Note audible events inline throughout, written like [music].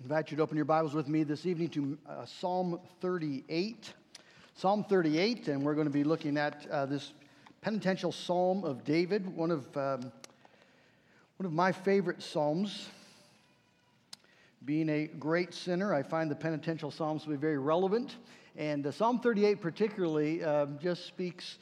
I invite you to open your Bibles with me this evening to uh, Psalm 38. Psalm 38, and we're going to be looking at uh, this penitential psalm of David, one of, um, one of my favorite psalms. Being a great sinner, I find the penitential psalms to be very relevant. And uh, Psalm 38, particularly, um, just speaks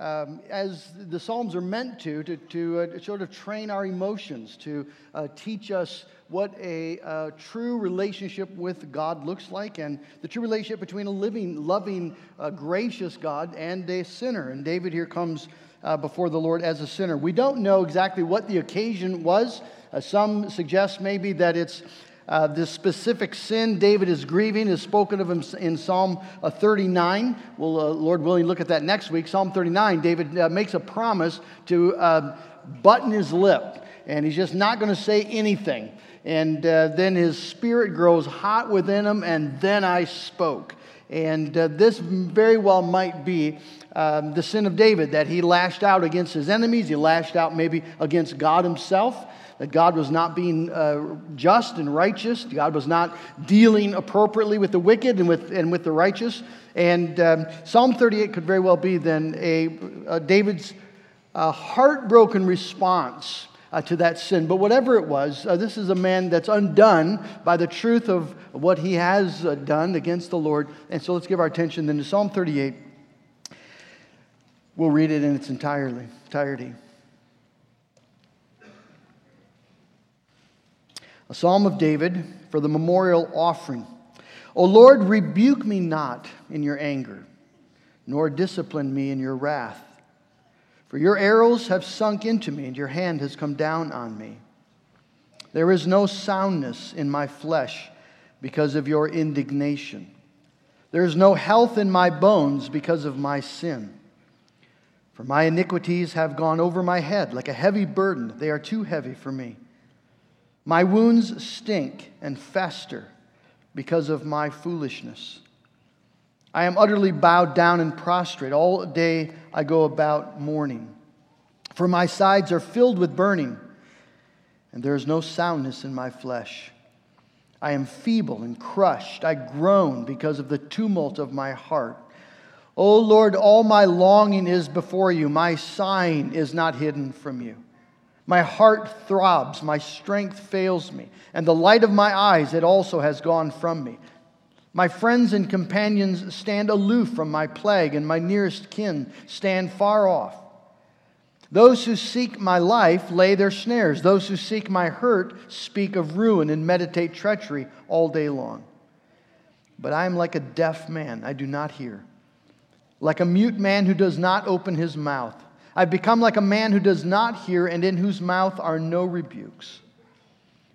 um, as the Psalms are meant to, to, to uh, sort of train our emotions, to uh, teach us what a uh, true relationship with God looks like and the true relationship between a living, loving, uh, gracious God and a sinner. And David here comes uh, before the Lord as a sinner. We don't know exactly what the occasion was. Uh, some suggest maybe that it's uh, this specific sin David is grieving is spoken of in Psalm uh, 39. We'll, uh, Lord willing, look at that next week. Psalm 39, David uh, makes a promise to uh, button his lip, and he's just not going to say anything. And uh, then his spirit grows hot within him, and then I spoke. And this very well might be um, the sin of David, that he lashed out against his enemies, he lashed out maybe against God himself that God was not being uh, just and righteous. God was not dealing appropriately with the wicked and with, and with the righteous. And um, Psalm 38 could very well be then a, a David's uh, heartbroken response uh, to that sin. But whatever it was, uh, this is a man that's undone by the truth of what he has uh, done against the Lord. And so let's give our attention then to Psalm 38. We'll read it in its entirely, entirety. a psalm of David for the memorial offering. O Lord, rebuke me not in your anger, nor discipline me in your wrath. For your arrows have sunk into me, and your hand has come down on me. There is no soundness in my flesh because of your indignation. There is no health in my bones because of my sin. For my iniquities have gone over my head like a heavy burden. They are too heavy for me. My wounds stink and fester because of my foolishness. I am utterly bowed down and prostrate. All day I go about mourning. For my sides are filled with burning, and there is no soundness in my flesh. I am feeble and crushed. I groan because of the tumult of my heart. O Lord, all my longing is before you. My sighing is not hidden from you. My heart throbs, my strength fails me, and the light of my eyes, it also has gone from me. My friends and companions stand aloof from my plague, and my nearest kin stand far off. Those who seek my life lay their snares. Those who seek my hurt speak of ruin and meditate treachery all day long. But I am like a deaf man, I do not hear, like a mute man who does not open his mouth. I've become like a man who does not hear and in whose mouth are no rebukes.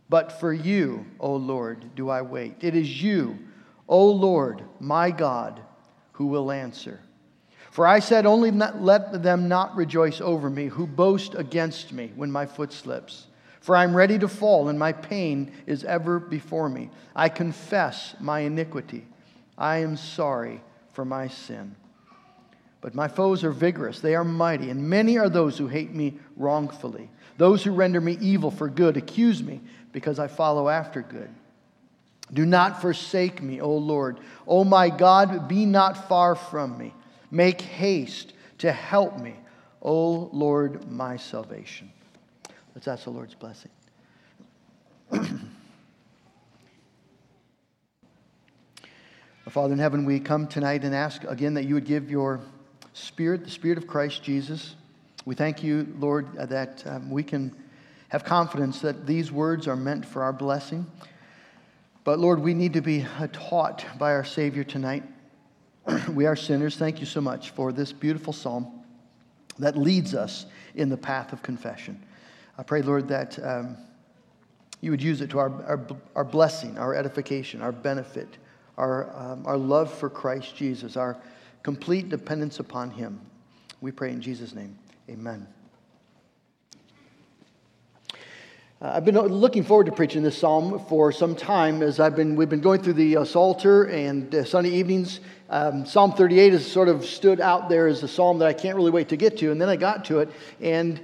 But for you, O Lord, do I wait. It is you, O Lord, my God, who will answer. For I said, Only let them not rejoice over me who boast against me when my foot slips. For I am ready to fall, and my pain is ever before me. I confess my iniquity. I am sorry for my sin. But my foes are vigorous, they are mighty, and many are those who hate me wrongfully. Those who render me evil for good accuse me because I follow after good. Do not forsake me, O Lord. O my God, be not far from me. Make haste to help me, O Lord, my salvation. Let's ask the Lord's blessing. [clears throat] Father in heaven, we come tonight and ask again that you would give your Spirit, the Spirit of Christ Jesus. We thank you, Lord, that um, we can have confidence that these words are meant for our blessing. But Lord, we need to be uh, taught by our Savior tonight. [clears throat] we are sinners. Thank you so much for this beautiful psalm that leads us in the path of confession. I pray, Lord, that um, you would use it to our, our, our, blessing, our edification, our benefit, our, um, our love for Christ Jesus, our complete dependence upon Him. We pray in Jesus' name. Amen. Uh, I've been looking forward to preaching this psalm for some time as I've been, we've been going through the uh, Psalter and uh, Sunday evenings. Um, psalm 38 has sort of stood out there as a psalm that I can't really wait to get to. And then I got to it. And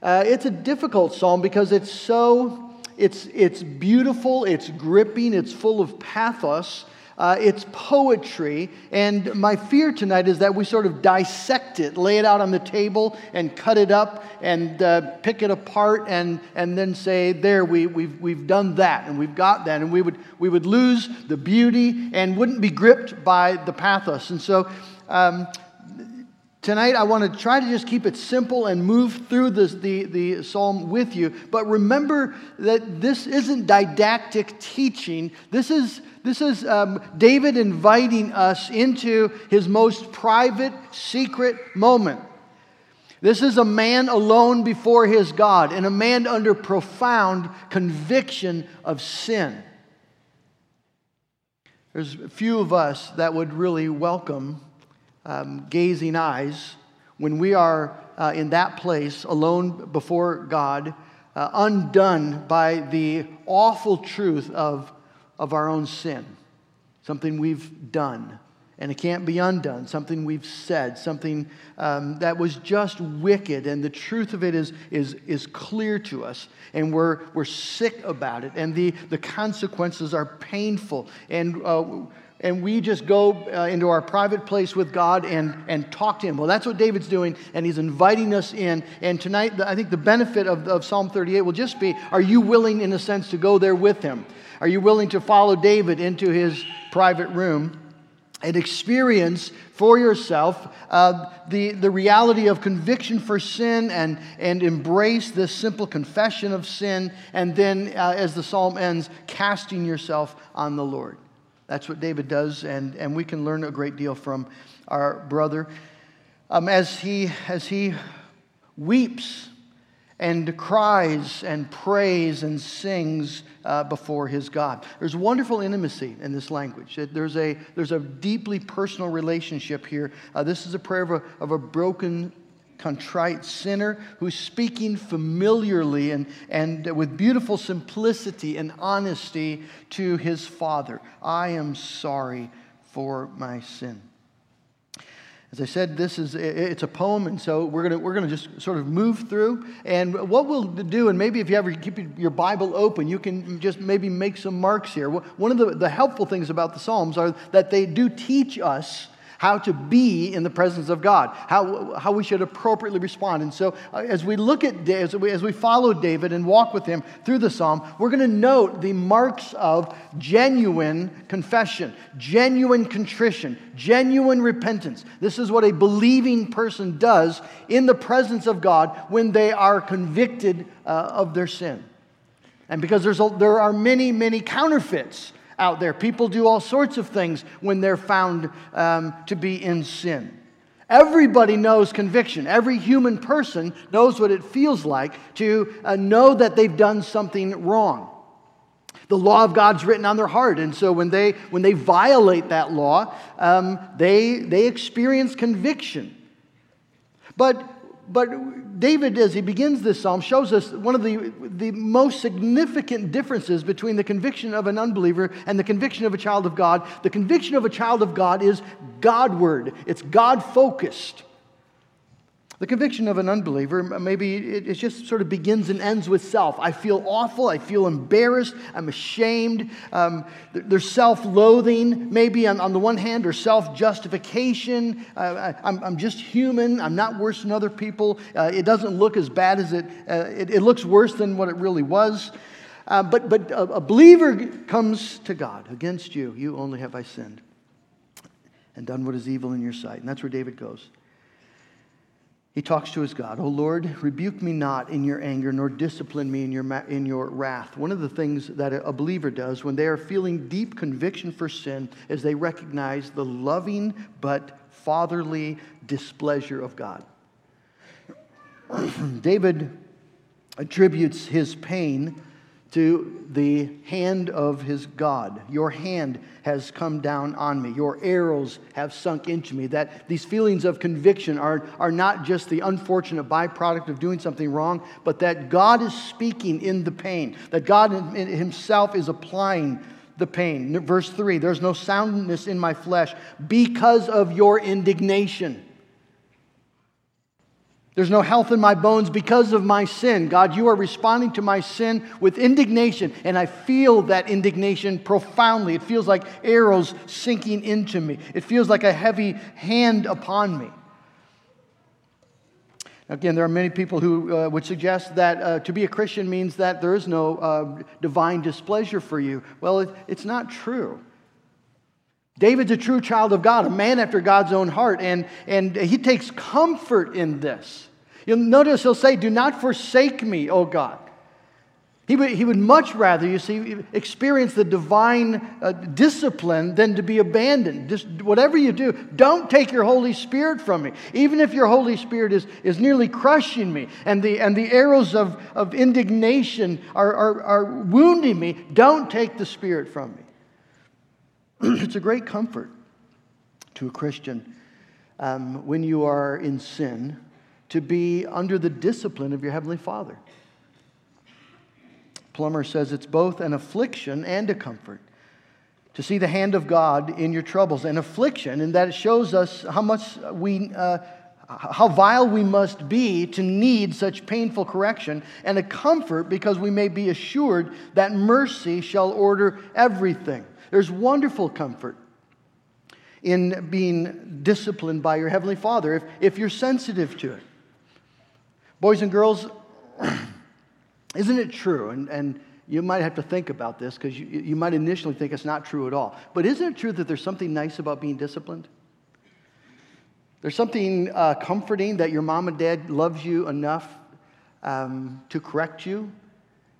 uh, it's a difficult psalm because it's so it's, it's beautiful, it's gripping, it's full of pathos. Uh, it's poetry, and my fear tonight is that we sort of dissect it, lay it out on the table, and cut it up, and uh, pick it apart, and, and then say, There, we, we've, we've done that, and we've got that. And we would, we would lose the beauty and wouldn't be gripped by the pathos. And so, um, Tonight, I want to try to just keep it simple and move through this, the, the psalm with you. But remember that this isn't didactic teaching. This is, this is um, David inviting us into his most private, secret moment. This is a man alone before his God and a man under profound conviction of sin. There's few of us that would really welcome um, gazing eyes, when we are uh, in that place alone before God, uh, undone by the awful truth of, of our own sin, something we've done. And it can't be undone, something we've said, something um, that was just wicked, and the truth of it is, is, is clear to us, and we're, we're sick about it, and the, the consequences are painful. And uh, and we just go uh, into our private place with God and, and talk to Him. Well, that's what David's doing, and he's inviting us in. And tonight, I think the benefit of, of Psalm 38 will just be are you willing, in a sense, to go there with him? Are you willing to follow David into his private room and experience for yourself uh, the, the reality of conviction for sin and, and embrace this simple confession of sin? And then, uh, as the psalm ends, casting yourself on the Lord. That's what David does, and, and we can learn a great deal from our brother. Um, as, he, as he weeps and cries and prays and sings uh, before his God. There's wonderful intimacy in this language. There's a, there's a deeply personal relationship here. Uh, this is a prayer of a, of a broken contrite sinner who's speaking familiarly and, and with beautiful simplicity and honesty to his father. I am sorry for my sin. As I said, this is it's a poem, and so we're gonna we're gonna just sort of move through. And what we'll do, and maybe if you ever keep your Bible open, you can just maybe make some marks here. One of the, the helpful things about the Psalms are that they do teach us how to be in the presence of God, how, how we should appropriately respond. And so, uh, as we look at, as we, as we follow David and walk with him through the psalm, we're going to note the marks of genuine confession, genuine contrition, genuine repentance. This is what a believing person does in the presence of God when they are convicted uh, of their sin. And because a, there are many, many counterfeits out there. People do all sorts of things when they're found um, to be in sin. Everybody knows conviction. Every human person knows what it feels like to uh, know that they've done something wrong. The law of God's written on their heart, and so when they when they violate that law, um, they they experience conviction. But but David, as he begins this psalm, shows us one of the, the most significant differences between the conviction of an unbeliever and the conviction of a child of God. The conviction of a child of God is Godward, it's God focused. The conviction of an unbeliever, maybe it, just sort of begins and ends with self. I feel awful. I feel embarrassed. I'm ashamed. Um, there's self loathing, maybe on, on the one hand, or self justification. Uh, I'm, I'm just human. I'm not worse than other people. Uh, it doesn't look as bad as it, uh, it, it, looks worse than what it really was. Uh, but but a, a believer comes to God. Against you, you only have I sinned and done what is evil in your sight. And that's where David goes. He talks to his God, Oh Lord, rebuke me not in your anger, nor discipline me in your, in your wrath. One of the things that a believer does when they are feeling deep conviction for sin is they recognize the loving but fatherly displeasure of God. [clears throat] David attributes his pain to the hand of his God. Your hand has come down on me. Your arrows have sunk into me. That these feelings of conviction are, are not just the unfortunate byproduct of doing something wrong, but that God is speaking in the pain, that God Himself is applying the pain. Verse 3 There's no soundness in my flesh because of your indignation. There's no health in my bones because of my sin. God, you are responding to my sin with indignation, and I feel that indignation profoundly. It feels like arrows sinking into me, it feels like a heavy hand upon me. Again, there are many people who uh, would suggest that uh, to be a Christian means that there is no uh, divine displeasure for you. Well, it, it's not true. David's a true child of God, a man after God's own heart, and, and he takes comfort in this. You'll notice he'll say, Do not forsake me, O God. He would, he would much rather, you see, experience the divine uh, discipline than to be abandoned. Just whatever you do, don't take your Holy Spirit from me. Even if your Holy Spirit is, is nearly crushing me and the, and the arrows of, of indignation are, are, are wounding me, don't take the Spirit from me. [clears throat] it's a great comfort to a Christian um, when you are in sin to be under the discipline of your Heavenly Father. Plumer says it's both an affliction and a comfort to see the hand of God in your troubles. An affliction in that it shows us how much we. Uh, how vile we must be to need such painful correction, and a comfort because we may be assured that mercy shall order everything. There's wonderful comfort in being disciplined by your Heavenly Father if, if you're sensitive to it. Boys and girls, [clears throat] isn't it true? And, and you might have to think about this because you, you might initially think it's not true at all. But isn't it true that there's something nice about being disciplined? There's something uh, comforting that your mom and dad loves you enough um, to correct you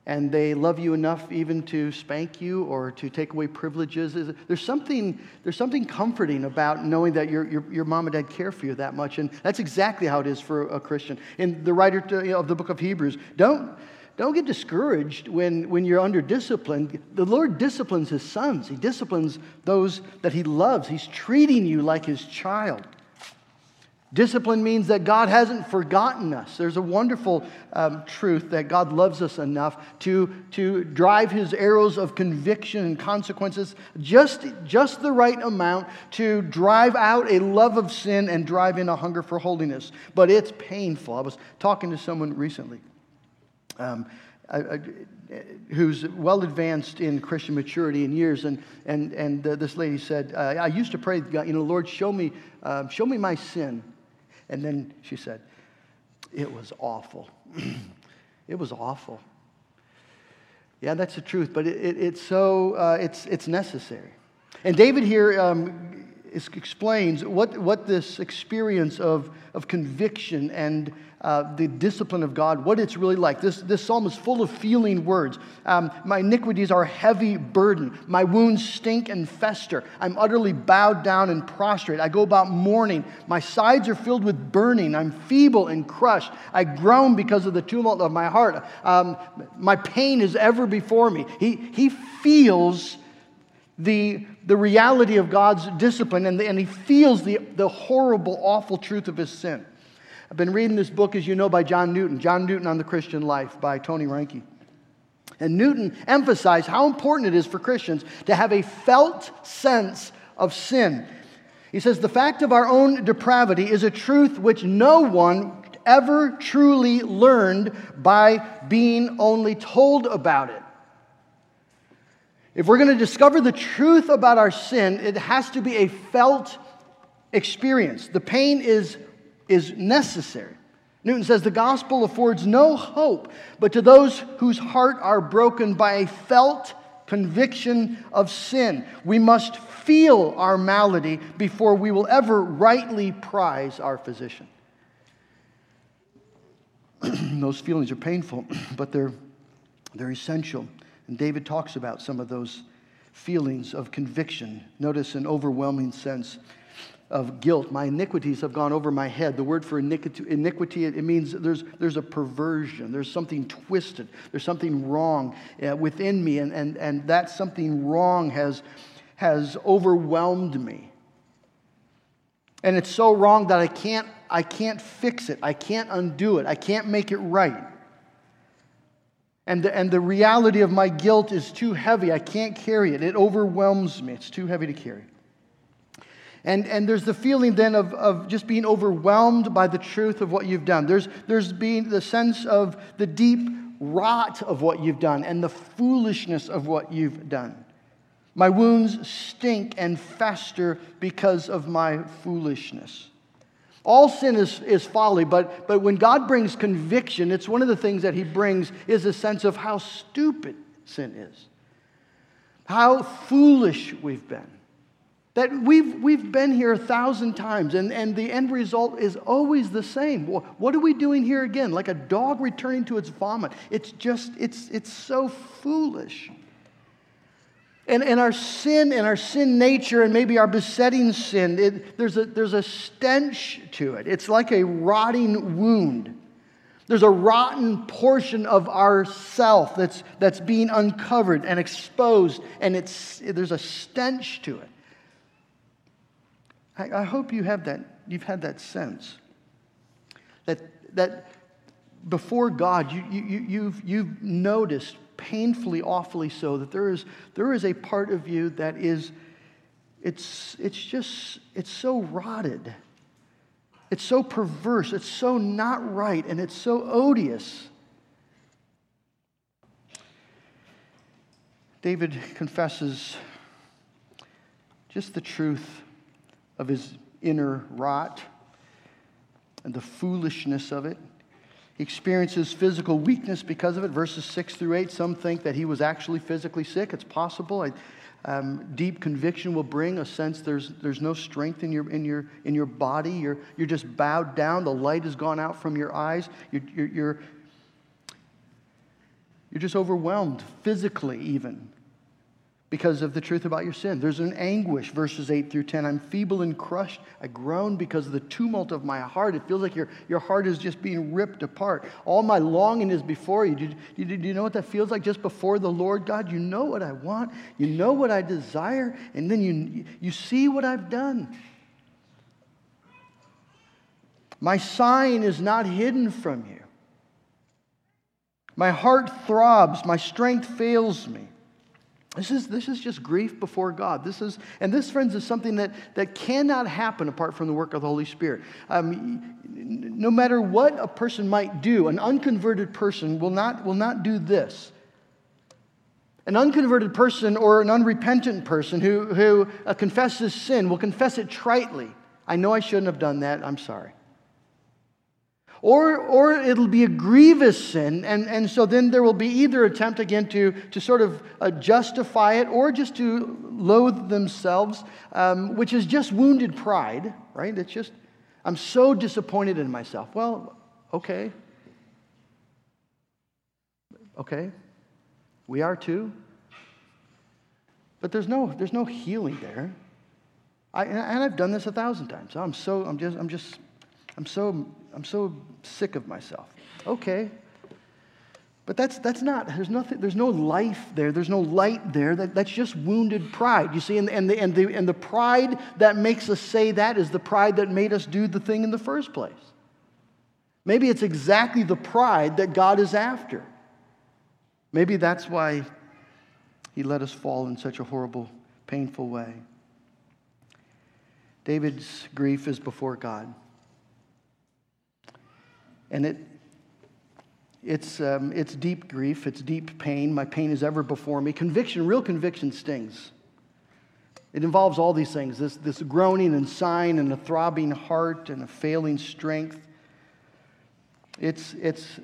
and they love you enough even to spank you or to take away privileges. There's something, there's something comforting about knowing that your, your, your mom and dad care for you that much. And that's exactly how it is for a Christian. In the writer to, you know, of the book of Hebrews, don't, don't get discouraged when, when you're under discipline. The Lord disciplines his sons, he disciplines those that he loves. He's treating you like his child. Discipline means that God hasn't forgotten us. There's a wonderful um, truth that God loves us enough to, to drive his arrows of conviction and consequences just, just the right amount to drive out a love of sin and drive in a hunger for holiness. But it's painful. I was talking to someone recently. Um, I, I, who's well advanced in Christian maturity in years, and and and uh, this lady said, uh, "I used to pray, God, you know, Lord, show me, uh, show me my sin, and then she said, It was awful. [clears throat] it was awful. Yeah, that's the truth, but it, it, it's so, uh, it's, it's necessary. And David here um, explains what, what this experience of, of conviction and uh, the discipline of God, what it's really like. This, this psalm is full of feeling words. Um, my iniquities are a heavy burden. My wounds stink and fester. I'm utterly bowed down and prostrate. I go about mourning. My sides are filled with burning. I'm feeble and crushed. I groan because of the tumult of my heart. Um, my pain is ever before me. He, he feels the, the reality of God's discipline and, the, and he feels the, the horrible, awful truth of his sin. I've been reading this book, as you know, by John Newton, John Newton on the Christian Life by Tony Reinke. And Newton emphasized how important it is for Christians to have a felt sense of sin. He says, The fact of our own depravity is a truth which no one ever truly learned by being only told about it. If we're going to discover the truth about our sin, it has to be a felt experience. The pain is is necessary. Newton says the gospel affords no hope, but to those whose heart are broken by a felt conviction of sin. We must feel our malady before we will ever rightly prize our physician. [clears throat] those feelings are painful, [clears throat] but they're, they're essential. And David talks about some of those feelings of conviction. Notice an overwhelming sense of guilt. My iniquities have gone over my head. The word for iniquity, it means there's, there's a perversion, there's something twisted, there's something wrong uh, within me, and, and, and that something wrong has, has overwhelmed me. And it's so wrong that I can't, I can't fix it, I can't undo it, I can't make it right. And the, and the reality of my guilt is too heavy. I can't carry it. It overwhelms me. It's too heavy to carry. And, and there's the feeling then of, of just being overwhelmed by the truth of what you've done. There's, there's being the sense of the deep rot of what you've done and the foolishness of what you've done. My wounds stink and fester because of my foolishness. All sin is, is folly, but, but when God brings conviction, it's one of the things that He brings is a sense of how stupid sin is, how foolish we've been. That we've, we've been here a thousand times, and, and the end result is always the same. What are we doing here again? Like a dog returning to its vomit. It's just, it's, it's so foolish. And, and our sin and our sin nature, and maybe our besetting sin, it, there's, a, there's a stench to it. It's like a rotting wound. There's a rotten portion of our self that's, that's being uncovered and exposed, and it's, there's a stench to it. I, I hope you have that, you've had that sense that, that before God, you, you, you've, you've noticed painfully, awfully so, that there is, there is a part of you that is, it's, it's just, it's so rotted. It's so perverse. It's so not right. And it's so odious. David confesses just the truth of his inner rot and the foolishness of it. He experiences physical weakness because of it. Verses 6 through 8, some think that he was actually physically sick. It's possible. I, um, deep conviction will bring a sense there's, there's no strength in your, in, your, in your body. You're, you're just bowed down. The light has gone out from your eyes. You're, you're, you're, you're just overwhelmed, physically, even because of the truth about your sin. There's an anguish, verses 8 through 10. I'm feeble and crushed. I groan because of the tumult of my heart. It feels like your, your heart is just being ripped apart. All my longing is before you. Do, do, do you know what that feels like just before the Lord God? You know what I want, you know what I desire, and then you, you see what I've done. My sign is not hidden from you. My heart throbs, my strength fails me. This is, this is just grief before God. This is, and this, friends, is something that, that cannot happen apart from the work of the Holy Spirit. Um, no matter what a person might do, an unconverted person will not, will not do this. An unconverted person or an unrepentant person who, who uh, confesses sin will confess it tritely. I know I shouldn't have done that. I'm sorry. Or, or it'll be a grievous sin, and, and so then there will be either attempt again to, to sort of uh, justify it or just to loathe themselves, um, which is just wounded pride, right? It's just, I'm so disappointed in myself. Well, okay. Okay. We are too. But there's no, there's no healing there. I, and I've done this a thousand times. I'm so, I'm just, I'm just, I'm so I'm so sick of myself. Okay. But that's, that's not, there's, nothing, there's no life there, there's no light there. That, that's just wounded pride. You see, and, and, the, and, the, and the pride that makes us say that is the pride that made us do the thing in the first place. Maybe it's exactly the pride that God is after. Maybe that's why he let us fall in such a horrible, painful way. David's grief is before God. And it, it's, um, it's deep grief, it's deep pain. My pain is ever before me. Conviction, real conviction stings. It involves all these things this, this groaning and sighing and a throbbing heart and a failing strength. It's, it's,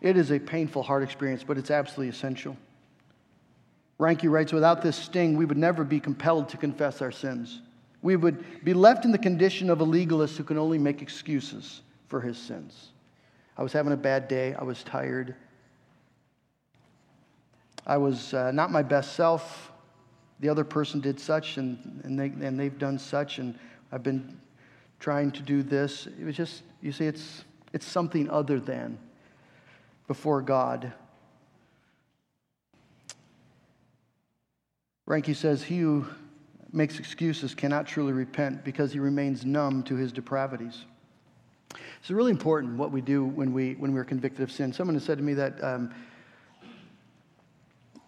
it is a painful heart experience, but it's absolutely essential. Reinke writes Without this sting, we would never be compelled to confess our sins. We would be left in the condition of a legalist who can only make excuses for his sins. I was having a bad day. I was tired. I was uh, not my best self. The other person did such, and, and, they, and they've done such, and I've been trying to do this. It was just, you see, it's, it's something other than before God. Reinke says, He who makes excuses cannot truly repent because he remains numb to his depravities. It's really important what we do when, we, when we're convicted of sin. Someone has said to me that um,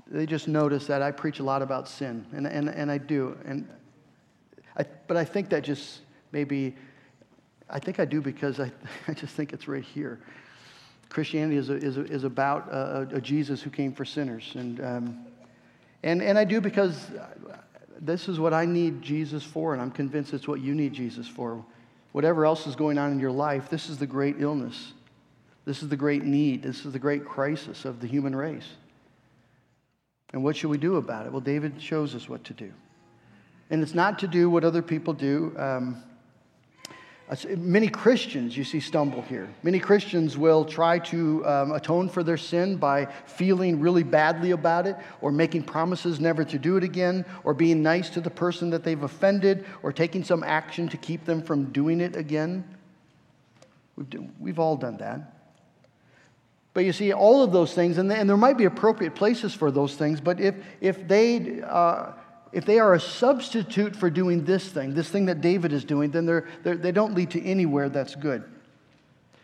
they just notice that I preach a lot about sin, and, and, and I do. And I, but I think that just maybe, I think I do because I, [laughs] I just think it's right here. Christianity is, a, is, a, is about a, a, Jesus who came for sinners. And, um, and, and I do because this is what I need Jesus for, and I'm convinced it's what you need Jesus for. Whatever else is going on in your life, this is the great illness. This is the great need. This is the great crisis of the human race. And what should we do about it? Well, David shows us what to do. And it's not to do what other people do. Um, Many Christians, you see, stumble here. Many Christians will try to um, atone for their sin by feeling really badly about it, or making promises never to do it again, or being nice to the person that they've offended, or taking some action to keep them from doing it again. We've, we've all done that. But you see, all of those things, and, and there might be appropriate places for those things, but if, if they. Uh, if they are a substitute for doing this thing, this thing that David is doing, then they're, they're, they do not lead to anywhere that's good.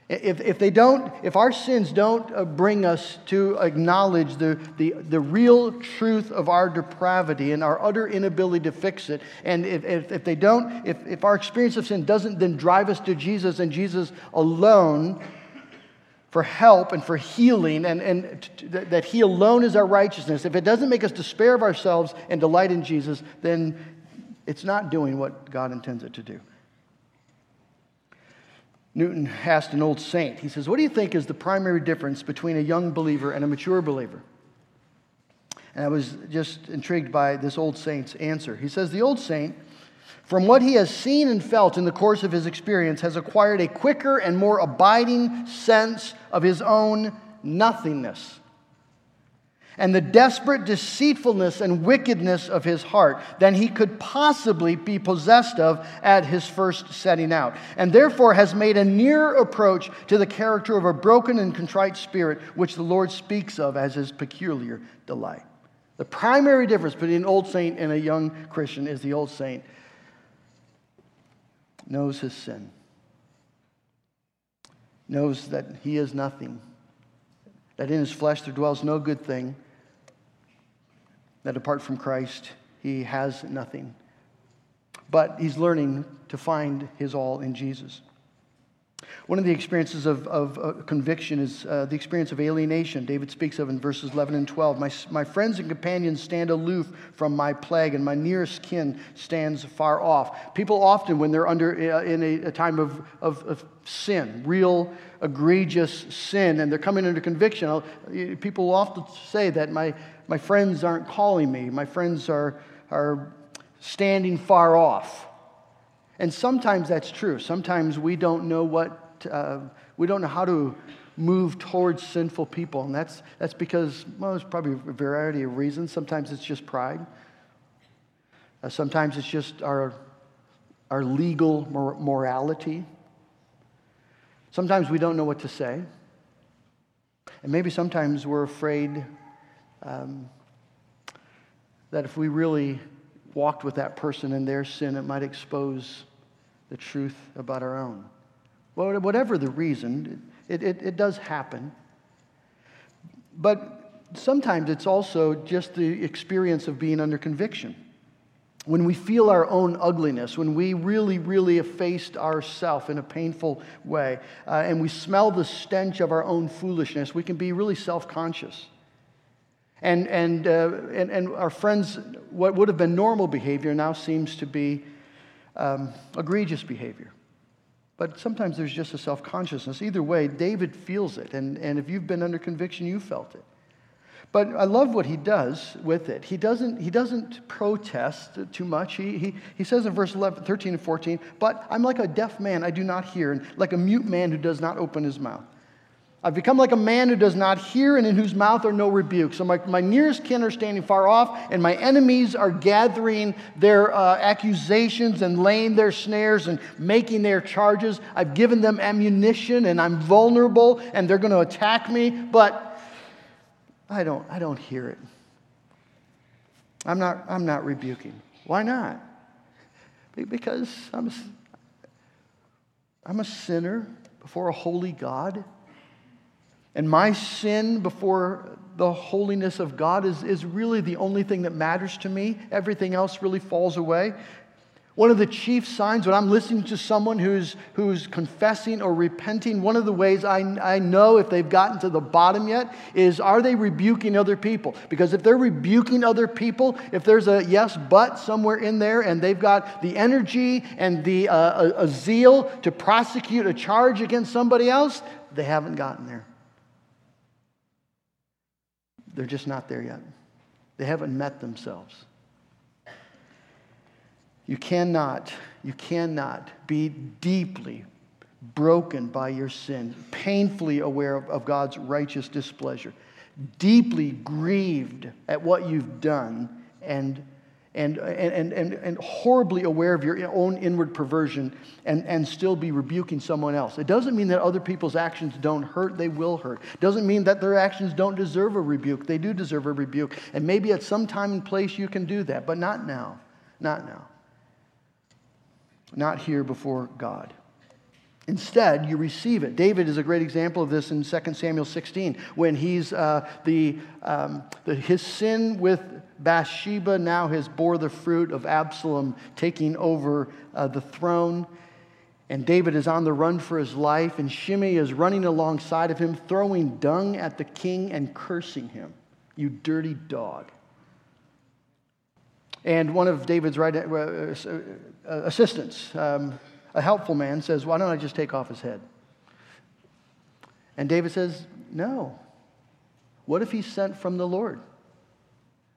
If, if they don't, if our sins don't uh, bring us to acknowledge the, the, the real truth of our depravity and our utter inability to fix it, and if, if, if they don't, if, if our experience of sin doesn't then drive us to Jesus and Jesus alone, for help and for healing, and, and t- that He alone is our righteousness, if it doesn't make us despair of ourselves and delight in Jesus, then it's not doing what God intends it to do. Newton asked an old saint, he says, What do you think is the primary difference between a young believer and a mature believer? And I was just intrigued by this old saint's answer. He says, The old saint from what he has seen and felt in the course of his experience, has acquired a quicker and more abiding sense of his own nothingness and the desperate deceitfulness and wickedness of his heart than he could possibly be possessed of at his first setting out, and therefore has made a nearer approach to the character of a broken and contrite spirit, which the Lord speaks of as his peculiar delight. The primary difference between an old saint and a young Christian is the old saint knows his sin, knows that he is nothing, that in his flesh there dwells no good thing, that apart from Christ he has nothing. But he's learning to find his all in Jesus. One of the experiences of, of uh, conviction is uh, the experience of alienation. David speaks of in verses 11 and 12. My, my friends and companions stand aloof from my plague, and my nearest kin stands far off. People often, when they're under uh, in a, a time of, of, of, sin, real egregious sin, and they're coming under conviction, I'll, people often say that my, my friends aren't calling me, my friends are, are standing far off. And sometimes that's true. Sometimes we don't know what uh, we don't know how to move towards sinful people. And that's, that's because, well, there's probably a variety of reasons. Sometimes it's just pride. Uh, sometimes it's just our, our legal mor- morality. Sometimes we don't know what to say. And maybe sometimes we're afraid um, that if we really walked with that person in their sin, it might expose the truth about our own. Well, whatever the reason, it, it, it does happen. But sometimes it's also just the experience of being under conviction. When we feel our own ugliness, when we really, really have faced ourselves in a painful way, uh, and we smell the stench of our own foolishness, we can be really self conscious. And, and, uh, and, and our friends, what would have been normal behavior now seems to be um, egregious behavior. But sometimes there's just a self consciousness. Either way, David feels it. And, and if you've been under conviction, you felt it. But I love what he does with it. He doesn't, he doesn't protest too much. He, he, he says in verse 11, 13 and 14, But I'm like a deaf man, I do not hear, and like a mute man who does not open his mouth. I've become like a man who does not hear and in whose mouth are no rebukes. So my, my nearest kin are standing far off, and my enemies are gathering their uh, accusations and laying their snares and making their charges. I've given them ammunition, and I'm vulnerable, and they're going to attack me, but I don't, I don't hear it. I'm not, I'm not rebuking. Why not? Because I'm a, I'm a sinner before a holy God. And my sin before the holiness of God is, is really the only thing that matters to me. Everything else really falls away. One of the chief signs when I'm listening to someone who's, who's confessing or repenting, one of the ways I, I know if they've gotten to the bottom yet is are they rebuking other people? Because if they're rebuking other people, if there's a yes, but somewhere in there and they've got the energy and the, uh, a, a zeal to prosecute a charge against somebody else, they haven't gotten there. They're just not there yet. They haven't met themselves. You cannot, you cannot be deeply broken by your sin, painfully aware of, of God's righteous displeasure, deeply grieved at what you've done, and, and, and, and, and horribly aware of your own inward perversion, and, and still be rebuking someone else. It doesn't mean that other people's actions don't hurt, they will hurt. It doesn't mean that their actions don't deserve a rebuke, they do deserve a rebuke. And maybe at some time and place you can do that, but not now. Not now not here before God. Instead, you receive it. David is a great example of this in 2 Samuel 16 when he's uh, the, um, the, his sin with Bathsheba now has bore the fruit of Absalom taking over uh, the throne. And David is on the run for his life, and Shimei is running alongside of him, throwing dung at the king and cursing him. You dirty dog. And one of David's right, uh, uh, uh, assistants, um, a helpful man, says, Why don't I just take off his head? And David says, No. What if he's sent from the Lord?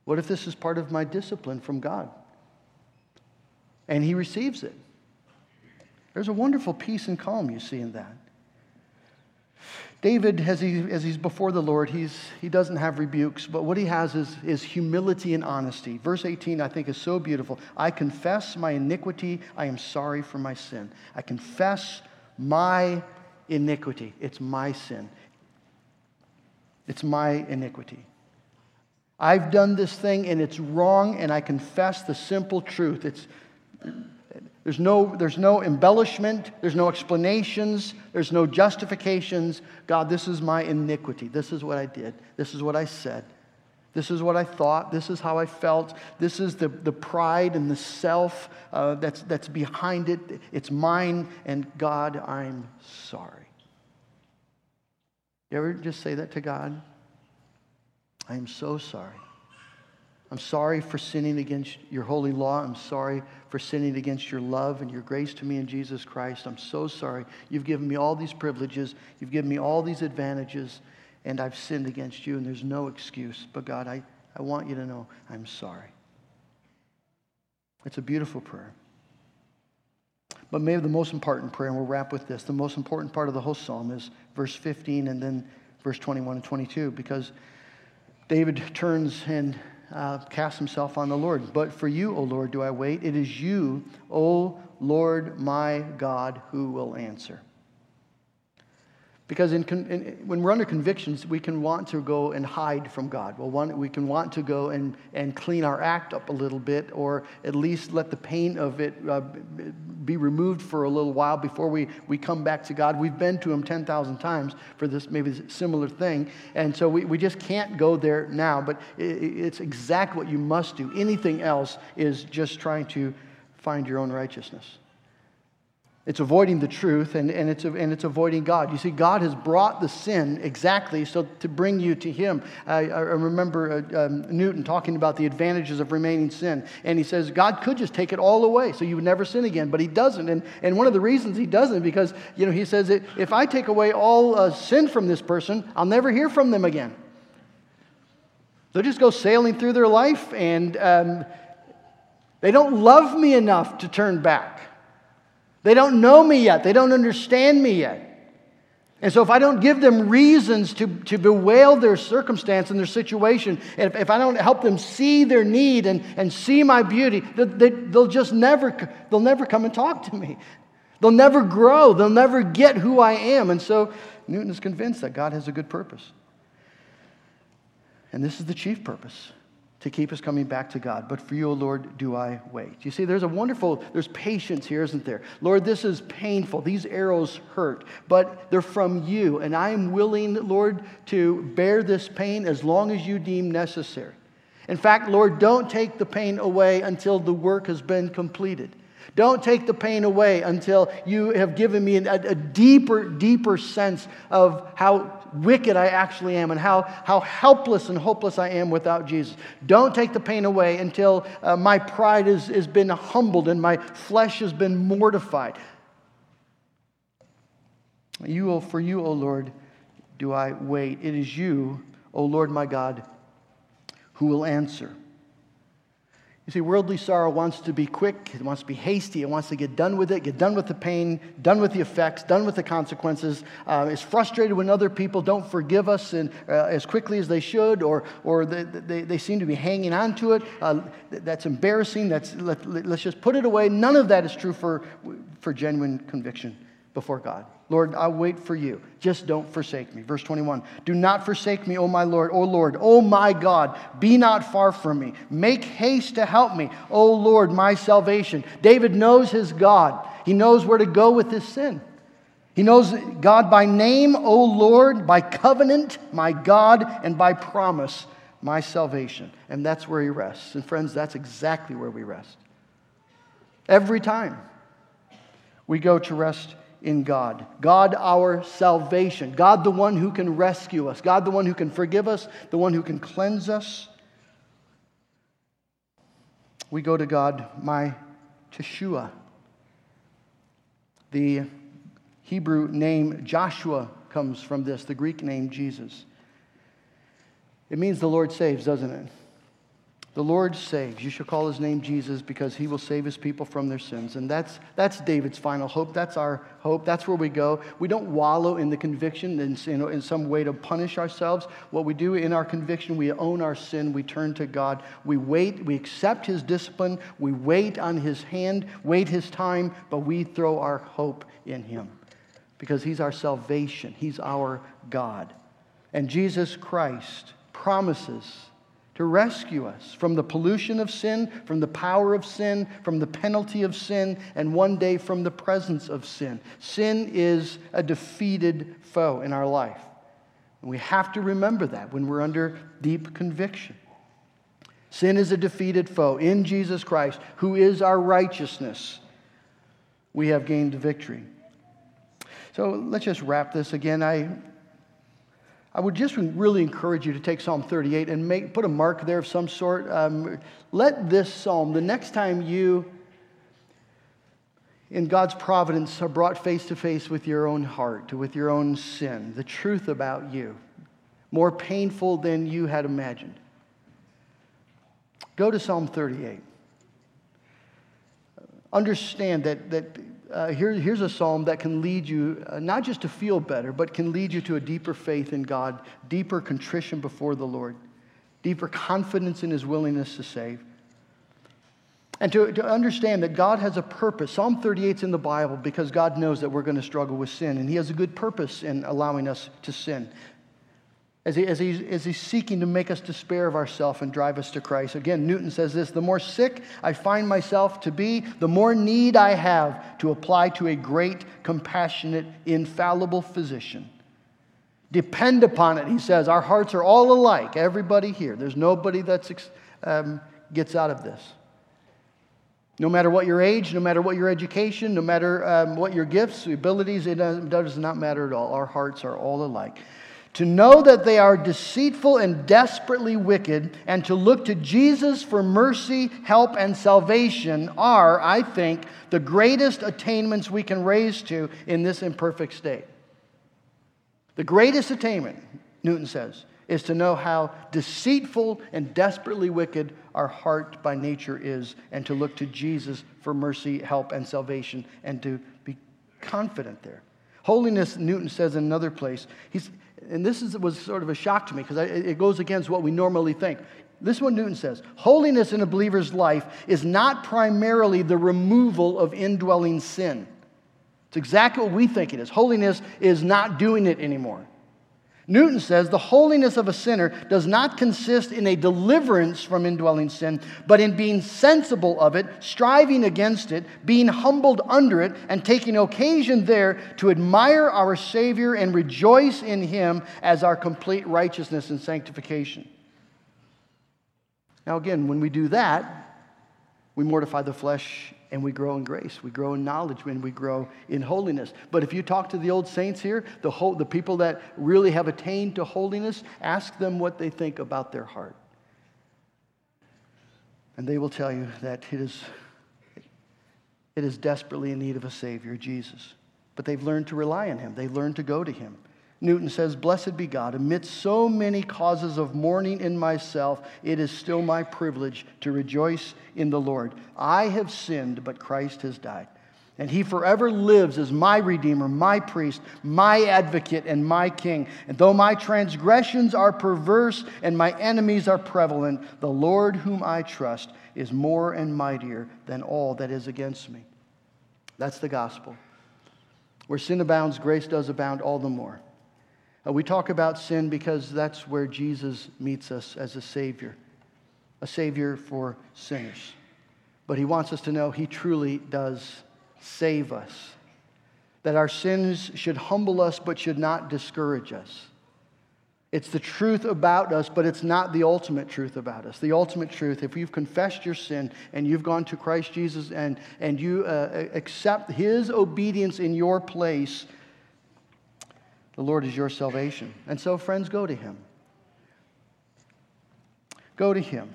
What if this is part of my discipline from God? And he receives it. There's a wonderful peace and calm you see in that. David, as, he, as he's before the Lord, he's, he doesn't have rebukes, but what he has is, is humility and honesty. Verse 18, I think, is so beautiful. I confess my iniquity. I am sorry for my sin. I confess my iniquity. It's my sin, it's my iniquity. I've done this thing and it's wrong, and I confess the simple truth. It's there's no, there's no embellishment, there's no explanations, there's no justifications. God, this is my iniquity. This is what I did. This is what I said. This is what I thought. This is how I felt. This is the, the pride and the self uh, that's, that's behind it. It's mine, and God, I'm sorry. You ever just say that to God? I am so sorry. I'm sorry for sinning against your holy law. I'm sorry for sinning against your love and your grace to me in Jesus Christ. I'm so sorry. You've given me all these privileges, you've given me all these advantages, and I've sinned against you, and there's no excuse. But God, I, I want you to know I'm sorry. It's a beautiful prayer. But maybe the most important prayer, and we'll wrap with this the most important part of the whole psalm is verse 15 and then verse 21 and 22, because David turns and uh, cast himself on the Lord. But for you, O Lord, do I wait. It is you, O Lord my God, who will answer. Because in, in, when we're under convictions, we can want to go and hide from God. Well, one, we can want to go and, and clean our act up a little bit, or at least let the pain of it uh, be removed for a little while before we, we come back to God. We've been to Him 10,000 times for this maybe similar thing, and so we, we just can't go there now. But it, it's exactly what you must do. Anything else is just trying to find your own righteousness. It's avoiding the truth and, and, it's, and it's avoiding God. You see, God has brought the sin exactly so to bring you to Him. I, I remember uh, um, Newton talking about the advantages of remaining sin. And he says, God could just take it all away so you would never sin again, but He doesn't. And, and one of the reasons He doesn't, because, you know, He says, that if I take away all uh, sin from this person, I'll never hear from them again. They'll just go sailing through their life and um, they don't love me enough to turn back. They don't know me yet. They don't understand me yet. And so, if I don't give them reasons to, to bewail their circumstance and their situation, and if, if I don't help them see their need and, and see my beauty, they, they, they'll just never, they'll never come and talk to me. They'll never grow. They'll never get who I am. And so, Newton is convinced that God has a good purpose. And this is the chief purpose to keep us coming back to God. But for you, O Lord, do I wait. You see, there's a wonderful, there's patience here, isn't there? Lord, this is painful. These arrows hurt, but they're from you. And I am willing, Lord, to bear this pain as long as you deem necessary. In fact, Lord, don't take the pain away until the work has been completed. Don't take the pain away until you have given me a, a, deeper, deeper sense of how wicked I actually am and how, how helpless and hopeless I am without Jesus. Don't take the pain away until uh, my pride has, has been humbled and my flesh has been mortified. You, oh, for you, O Lord, do I wait. It is you, O Lord my God, who will answer. You see, worldly sorrow wants to be quick, it wants to be hasty, it wants to get done with it, get done with the pain, done with the effects, done with the consequences. Uh, is frustrated when other people don't forgive us uh, as quickly as they should, or, or they, they, they, seem to be hanging on to it. Uh, that's embarrassing. That's, let, let's just put it away. None of that is true for, for genuine conviction before God. Lord, I'll wait for you. Just don't forsake me. Verse 21 Do not forsake me, O my Lord, O Lord, O my God. Be not far from me. Make haste to help me, O Lord, my salvation. David knows his God, he knows where to go with his sin. He knows God by name, O Lord, by covenant, my God, and by promise, my salvation. And that's where he rests. And friends, that's exactly where we rest. Every time we go to rest in God. God, our salvation. God, the one who can rescue us. God, the one who can forgive us, the one who can cleanse us. We go to God, my Teshua. The Hebrew name Joshua comes from this, the Greek name Jesus. It means the Lord saves, doesn't it? The Lord saves. You shall call his name Jesus because he will save his people from their sins. And that's, that's David's final hope. That's our hope. That's where we go. We don't wallow in the conviction in, in, in some way to punish ourselves. What we do in our conviction, we own our sin. We turn to God. We wait. We accept his discipline. We wait on his hand, wait his time, but we throw our hope in him because he's our salvation. He's our God. And Jesus Christ promises to rescue us from the pollution of sin, from the power of sin, from the penalty of sin, and one day from the presence of sin. Sin is a defeated foe in our life. And we have to remember that when we're under deep conviction. Sin is a defeated foe. In Jesus Christ, who is our righteousness, we have gained victory. So let's just wrap this again. I I would just really encourage you to take Psalm 38 and make, put a mark there of some sort. Um, let this psalm, the next time you, in God's providence, are brought face to face with your own heart, with your own sin, the truth about you, more painful than you had imagined, go to Psalm 38. Understand that, that uh, here, here's a psalm that can lead you uh, not just to feel better, but can lead you to a deeper faith in God, deeper contrition before the Lord, deeper confidence in his willingness to save. And to, to understand that God has a purpose. Psalm 38 is in the Bible because God knows that we're going to struggle with sin, and He has a good purpose in allowing us to sin as, he, as, he, as he's seeking to make us despair of ourselves and drive us to Christ. Again, Newton says this the more sick I find myself to be, the more need I have to apply to a great, compassionate, infallible physician. Depend upon it, he says. Our hearts are all alike, everybody here. There's nobody that um, gets out of this. No matter what your age, no matter what your education, no matter um, what your gifts, abilities, it does not matter at all. Our hearts are all alike to know that they are deceitful and desperately wicked, and to look to Jesus for mercy, help, and salvation are, I think, the greatest attainments we can raise to in this imperfect state. The greatest attainment, Newton says, is to know how deceitful and desperately wicked our heart by nature is, and to look to Jesus for mercy, help, and salvation, and to be confident there. Holiness, Newton says in another place, he's, and this is, was sort of a shock to me because it goes against what we normally think. This is what Newton says Holiness in a believer's life is not primarily the removal of indwelling sin. It's exactly what we think it is. Holiness is not doing it anymore. Newton says the holiness of a sinner does not consist in a deliverance from indwelling sin, but in being sensible of it, striving against it, being humbled under it, and taking occasion there to admire our Savior and rejoice in Him as our complete righteousness and sanctification. Now, again, when we do that, we mortify the flesh and we grow in grace. We grow in knowledge and we grow in holiness. But if you talk to the old saints here, the, whole, the people that really have attained to holiness, ask them what they think about their heart. And they will tell you that it is, it is desperately in need of a Savior, Jesus. But they've learned to rely on Him, they've learned to go to Him. Newton says, Blessed be God, amidst so many causes of mourning in myself, it is still my privilege to rejoice in the Lord. I have sinned, but Christ has died. And he forever lives as my Redeemer, my priest, my advocate, and my king. And though my transgressions are perverse and my enemies are prevalent, the Lord whom I trust is more and mightier than all that is against me. That's the gospel. Where sin abounds, grace does abound all the more. Uh, we talk about sin because that's where Jesus meets us as a Savior, a Savior for sinners. But He wants us to know He truly does save us, that our sins should humble us but should not discourage us. It's the truth about us, but it's not the ultimate truth about us. The ultimate truth, if you've confessed your sin and you've gone to Christ Jesus and, and you uh, accept his obedience in your place, the Lord is your salvation. And so, friends, go to Him. Go to Him.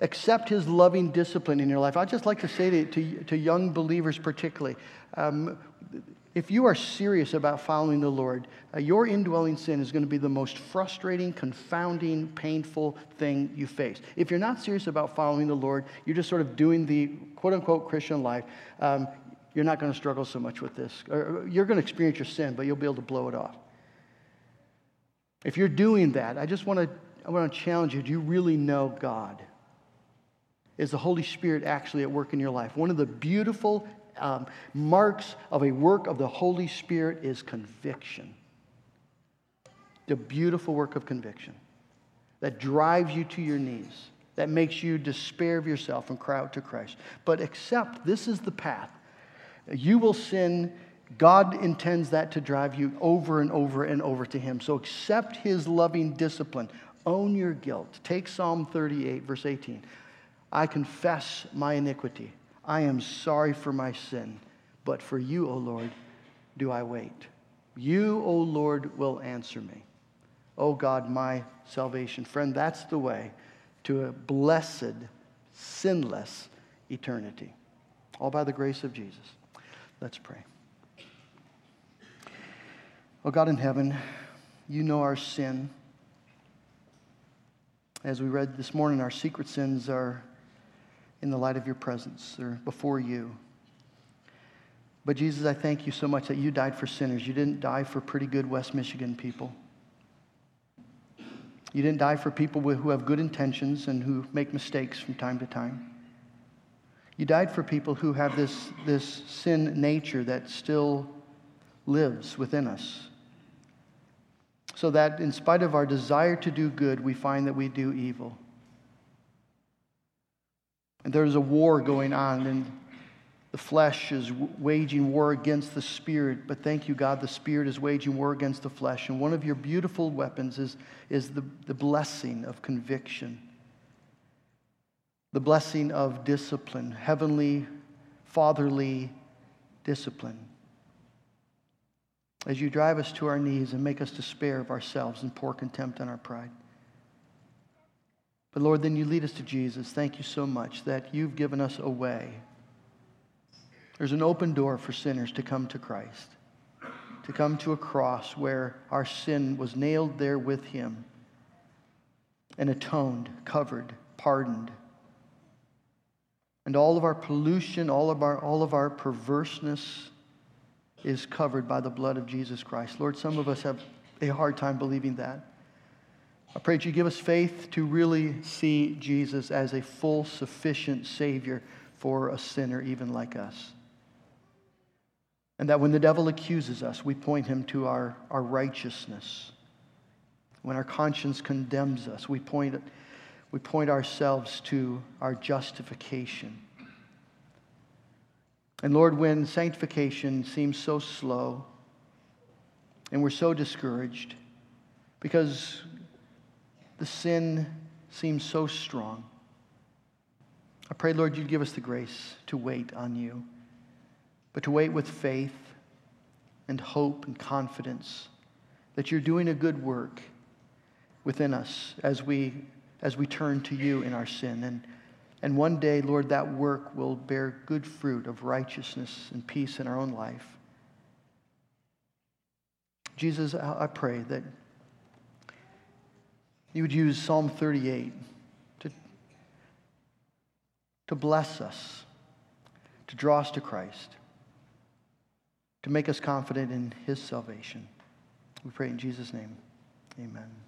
Accept His loving discipline in your life. I'd just like to say to, to, to young believers, particularly, um, if you are serious about following the Lord, uh, your indwelling sin is going to be the most frustrating, confounding, painful thing you face. If you're not serious about following the Lord, you're just sort of doing the quote unquote Christian life. Um, you're not going to struggle so much with this. You're going to experience your sin, but you'll be able to blow it off. If you're doing that, I just want to, I want to challenge you do you really know God? Is the Holy Spirit actually at work in your life? One of the beautiful um, marks of a work of the Holy Spirit is conviction. The beautiful work of conviction that drives you to your knees, that makes you despair of yourself and cry out to Christ. But accept this is the path you will sin. God intends that to drive you over and over and over to Him. So accept His loving discipline. Own your guilt. Take Psalm 38, verse 18. I confess my iniquity. I am sorry for my sin. But for you, O Lord, do I wait. You, O Lord, will answer me. O God, my salvation. Friend, that's the way to a blessed, sinless eternity. All by the grace of Jesus. Let's pray. Oh God in heaven, you know our sin. As we read this morning, our secret sins are in the light of your presence, they're before you. But Jesus, I thank you so much that you died for sinners. You didn't die for pretty good West Michigan people. You didn't die for people who have good intentions and who make mistakes from time to time. You died for people who have this, this sin nature that still lives within us. So that in spite of our desire to do good, we find that we do evil. And there's a war going on, and the flesh is waging war against the spirit. But thank you, God, the spirit is waging war against the flesh. And one of your beautiful weapons is, is the, the blessing of conviction the blessing of discipline, heavenly, fatherly discipline. As you drive us to our knees and make us despair of ourselves and pour contempt on our pride. But Lord, then you lead us to Jesus. Thank you so much that you've given us a way. There's an open door for sinners to come to Christ, to come to a cross where our sin was nailed there with him and atoned, covered, pardoned, and all of our pollution, all of our, all of our perverseness is covered by the blood of Jesus Christ. Lord, some of us have a hard time believing that. I pray that you give us faith to really see Jesus as a full, sufficient Savior for a sinner even like us. And that when the devil accuses us, we point him to our, our righteousness. When our conscience condemns us, we point we point ourselves to our justification. And Lord, when sanctification seems so slow and we're so discouraged because the sin seems so strong, I pray, Lord, you'd give us the grace to wait on you, but to wait with faith and hope and confidence that you're doing a good work within us as we, as we turn to you in our sin. And, and one day, Lord, that work will bear good fruit of righteousness and peace in our own life. Jesus, I pray that you would use Psalm 38 to, to bless us, to draw us to Christ, to make us confident in his salvation. We pray in Jesus' name. Amen.